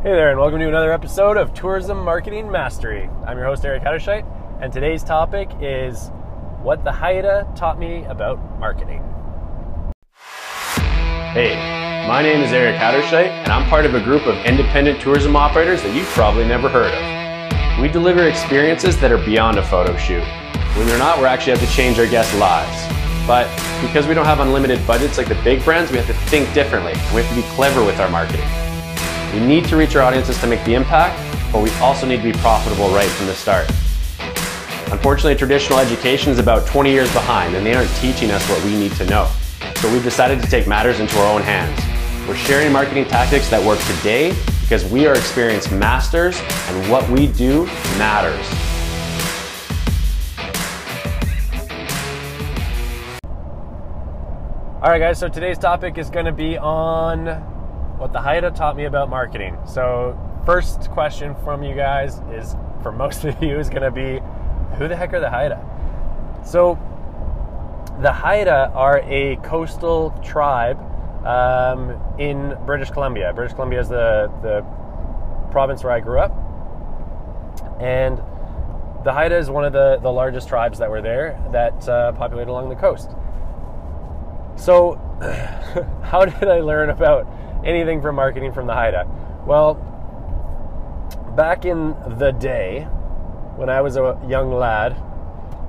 Hey there, and welcome to another episode of Tourism Marketing Mastery. I'm your host, Eric Hatterscheit, and today's topic is what the Haida taught me about marketing. Hey, my name is Eric Hatterscheit, and I'm part of a group of independent tourism operators that you've probably never heard of. We deliver experiences that are beyond a photo shoot. When they're not, we actually have to change our guests' lives. But because we don't have unlimited budgets like the big brands, we have to think differently, we have to be clever with our marketing. We need to reach our audiences to make the impact, but we also need to be profitable right from the start. Unfortunately, traditional education is about 20 years behind, and they aren't teaching us what we need to know. So we've decided to take matters into our own hands. We're sharing marketing tactics that work today because we are experienced masters and what we do matters. All right, guys, so today's topic is going to be on what the Haida taught me about marketing. So, first question from you guys is for most of you is going to be who the heck are the Haida? So, the Haida are a coastal tribe um, in British Columbia. British Columbia is the, the province where I grew up. And the Haida is one of the, the largest tribes that were there that uh, populate along the coast. So, how did I learn about anything from marketing from the Haida? Well, back in the day, when I was a young lad,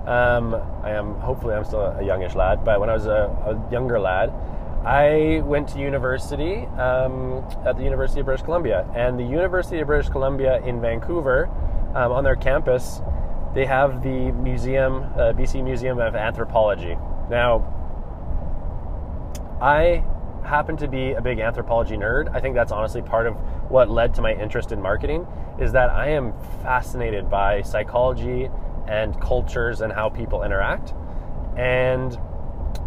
um, I am hopefully I'm still a youngish lad, but when I was a, a younger lad, I went to university um, at the University of British Columbia, and the University of British Columbia in Vancouver, um, on their campus, they have the museum, uh, BC Museum of Anthropology. Now, I happen to be a big anthropology nerd. I think that's honestly part of what led to my interest in marketing is that I am fascinated by psychology and cultures and how people interact. And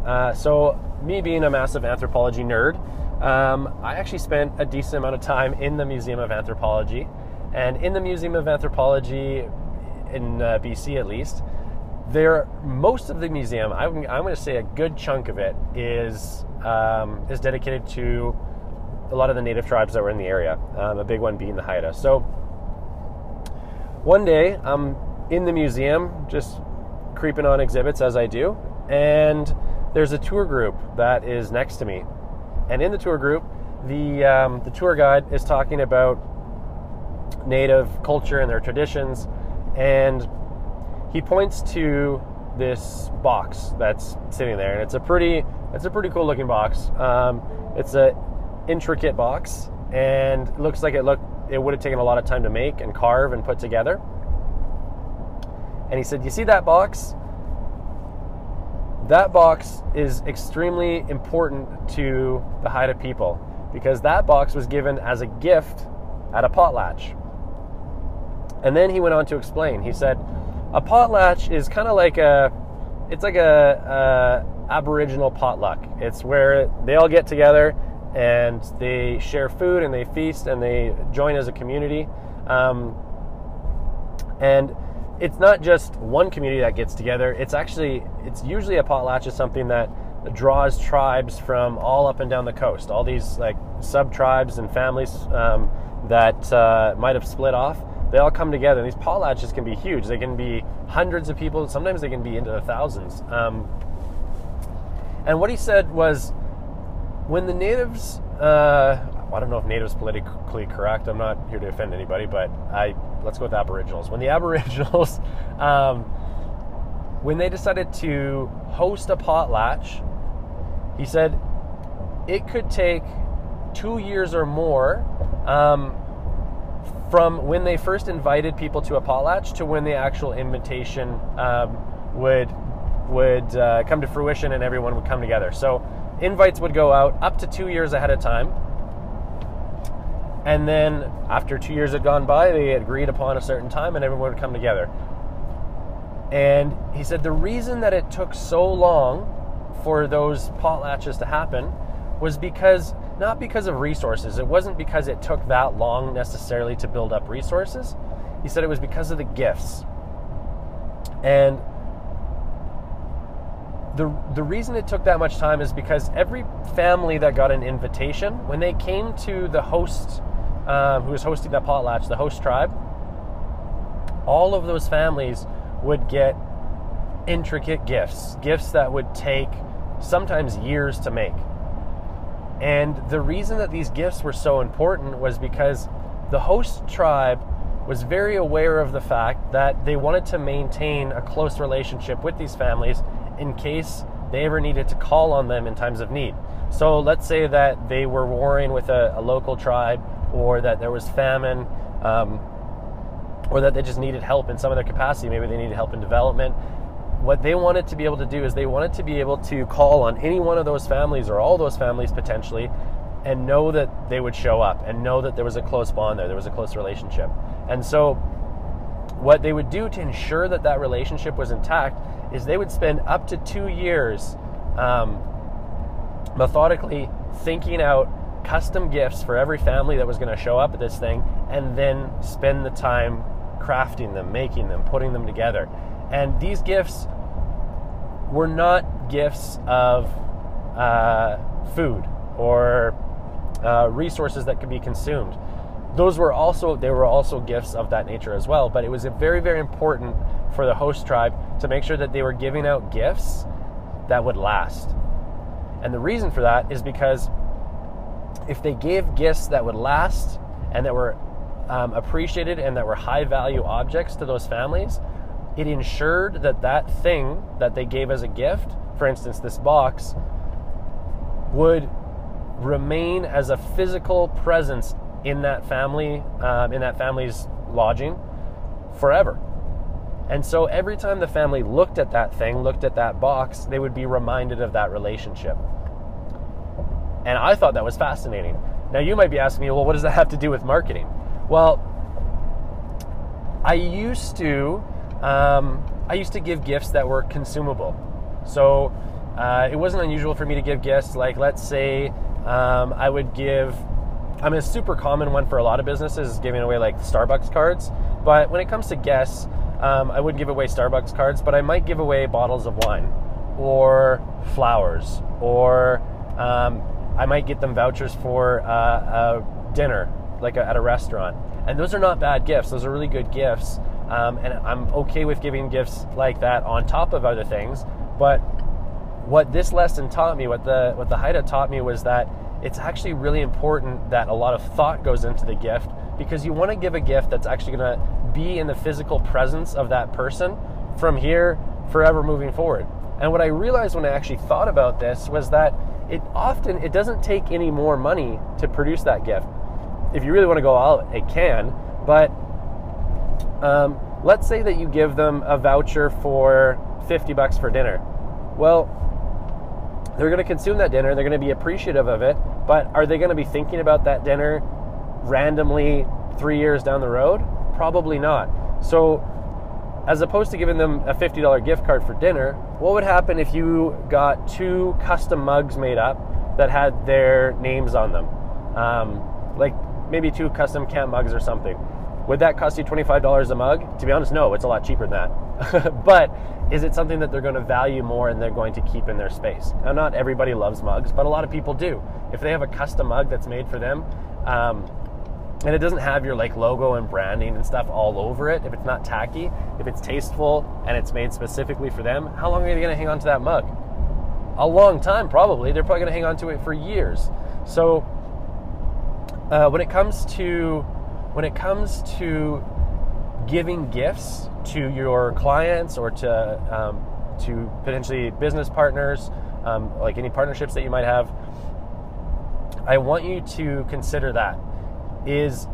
uh, so, me being a massive anthropology nerd, um, I actually spent a decent amount of time in the Museum of Anthropology. And in the Museum of Anthropology, in uh, BC at least, there most of the museum, I'm, I'm going to say a good chunk of it is um, is dedicated to a lot of the native tribes that were in the area. Um, a big one being the Haida. So one day I'm in the museum, just creeping on exhibits as I do, and there's a tour group that is next to me, and in the tour group, the um, the tour guide is talking about native culture and their traditions, and he points to this box that's sitting there, and it's a pretty it's a pretty cool looking box. Um, it's a intricate box, and looks like it look it would have taken a lot of time to make and carve and put together. And he said, "You see that box? That box is extremely important to the Haida people because that box was given as a gift at a potlatch." And then he went on to explain. He said, "A potlatch is kind of like a it's like a, a Aboriginal potluck. It's where they all get together and they share food and they feast and they join as a community. Um, and it's not just one community that gets together. It's actually it's usually a potlatch is something that draws tribes from all up and down the coast. All these like sub tribes and families um, that uh, might have split off they all come together. And these potlatches can be huge. They can be hundreds of people. Sometimes they can be into the thousands. Um, and what he said was, when the natives, uh, I don't know if natives politically correct. I'm not here to offend anybody, but I let's go with Aboriginals. When the Aboriginals, um, when they decided to host a potlatch, he said it could take two years or more um, from when they first invited people to a potlatch to when the actual invitation um, would would uh, come to fruition and everyone would come together. So invites would go out up to two years ahead of time. And then after two years had gone by, they agreed upon a certain time and everyone would come together. And he said the reason that it took so long for those potlatches to happen was because not because of resources. It wasn't because it took that long necessarily to build up resources. He said it was because of the gifts. And the the reason it took that much time is because every family that got an invitation, when they came to the host um, who was hosting that potlatch, the host tribe, all of those families would get intricate gifts, gifts that would take sometimes years to make. And the reason that these gifts were so important was because the host tribe was very aware of the fact that they wanted to maintain a close relationship with these families in case they ever needed to call on them in times of need. So let's say that they were warring with a, a local tribe or that there was famine. Um, or that they just needed help in some other capacity. Maybe they needed help in development. What they wanted to be able to do is they wanted to be able to call on any one of those families or all those families potentially and know that they would show up and know that there was a close bond there, there was a close relationship. And so, what they would do to ensure that that relationship was intact is they would spend up to two years um, methodically thinking out custom gifts for every family that was going to show up at this thing and then spend the time crafting them, making them, putting them together. And these gifts were not gifts of uh, food or uh, resources that could be consumed. Those were also they were also gifts of that nature as well. But it was very very important for the host tribe to make sure that they were giving out gifts that would last. And the reason for that is because if they gave gifts that would last and that were um, appreciated and that were high value objects to those families, it ensured that that thing that they gave as a gift, for instance, this box, would remain as a physical presence in that family, um, in that family's lodging, forever. And so every time the family looked at that thing, looked at that box, they would be reminded of that relationship. And I thought that was fascinating. Now, you might be asking me, well, what does that have to do with marketing? Well, I used to, um, I used to give gifts that were consumable. So uh, it wasn't unusual for me to give gifts like, let's say, um, I would give. I mean, a super common one for a lot of businesses is giving away like Starbucks cards. But when it comes to guests, um, I would give away Starbucks cards, but I might give away bottles of wine or flowers or um, I might get them vouchers for uh, a dinner, like a, at a restaurant. And those are not bad gifts. Those are really good gifts. Um, and I'm okay with giving gifts like that on top of other things. But what this lesson taught me, what the what the Haida taught me, was that it's actually really important that a lot of thought goes into the gift because you want to give a gift that's actually going to be in the physical presence of that person from here forever moving forward. And what I realized when I actually thought about this was that it often it doesn't take any more money to produce that gift. If you really want to go out, it can. But um, let's say that you give them a voucher for 50 bucks for dinner. Well, they're going to consume that dinner. They're going to be appreciative of it. But are they going to be thinking about that dinner randomly three years down the road? Probably not. So as opposed to giving them a $50 gift card for dinner, what would happen if you got two custom mugs made up that had their names on them? Um, like maybe two custom camp mugs or something. Would that cost you $25 a mug? To be honest, no, it's a lot cheaper than that. but is it something that they're going to value more and they're going to keep in their space? Now, not everybody loves mugs, but a lot of people do. If they have a custom mug that's made for them, um, and it doesn't have your like logo and branding and stuff all over it if it's not tacky if it's tasteful and it's made specifically for them how long are they going to hang on to that mug a long time probably they're probably going to hang on to it for years so uh, when it comes to when it comes to giving gifts to your clients or to um, to potentially business partners um, like any partnerships that you might have i want you to consider that is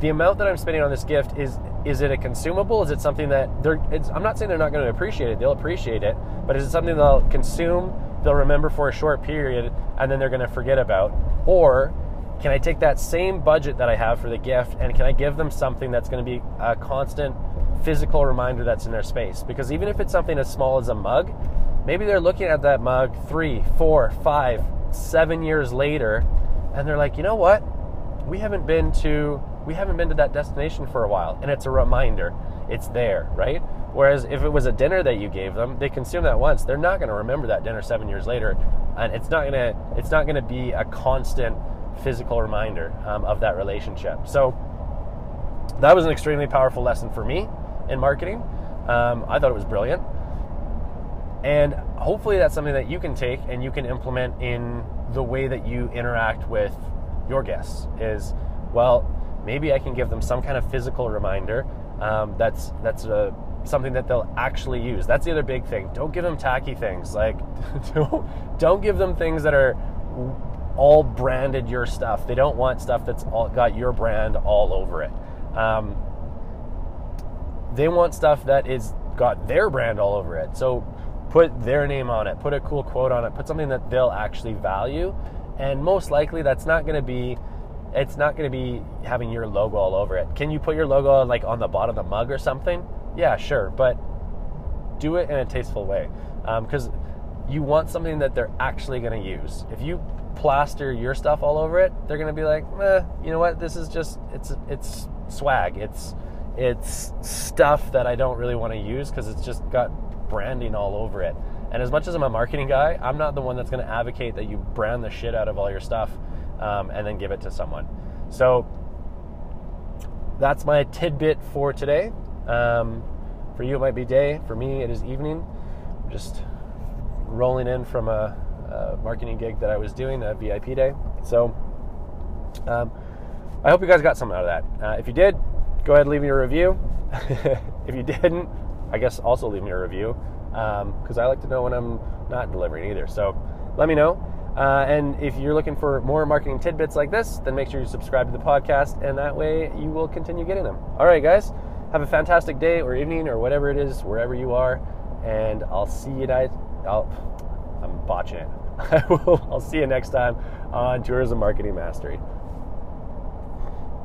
the amount that I'm spending on this gift is is it a consumable? Is it something that they're? I'm not saying they're not going to appreciate it. They'll appreciate it, but is it something they'll consume? They'll remember for a short period, and then they're going to forget about. Or can I take that same budget that I have for the gift, and can I give them something that's going to be a constant physical reminder that's in their space? Because even if it's something as small as a mug, maybe they're looking at that mug three, four, five, seven years later, and they're like, you know what? we haven't been to we haven't been to that destination for a while and it's a reminder it's there right whereas if it was a dinner that you gave them they consume that once they're not going to remember that dinner seven years later and it's not going to it's not going to be a constant physical reminder um, of that relationship. So that was an extremely powerful lesson for me in marketing. Um, I thought it was brilliant. And hopefully that's something that you can take and you can implement in the way that you interact with your guests is well maybe i can give them some kind of physical reminder um, that's that's a, something that they'll actually use that's the other big thing don't give them tacky things like don't, don't give them things that are all branded your stuff. They don't want stuff that's all got your brand all over it. Um, they want stuff that is got their brand all over it. So put their name on it put a cool quote on it put something that they'll actually value. And most likely that's not going to be it's not going to be having your logo all over it. Can you put your logo like on the bottom of the mug or something? Yeah sure but do it in a tasteful way. Because um, you want something that they're actually going to use. If you plaster your stuff all over it they're to be like eh, you know what this is just it's it's swag it's it's stuff that i don't really want to use because it's just got branding all over it and as much as I'm a marketing guy, I'm not the one that's to advocate that you brand the shit out of all your stuff um, and then give it to someone. So that's my tidbit for today. Um, for you, it might be day. For me, it is evening. I'm just rolling in from a, a, marketing gig that I was doing, a VIP day. So um, I hope you guys got something out of that. Uh, if you did, go ahead and leave me a review. if you didn't, I guess also leave me a review because um, I like to know when I'm not delivering either. So let me know. Uh, and if you're looking for more marketing tidbits like this, then make sure you subscribe to the podcast, and that way you will continue getting them. All right, guys, have a fantastic day or evening or whatever it is, wherever you are, and I'll see you guys. I'll, I'm botching it. I will. I'll see you next time on Tourism Marketing Mastery.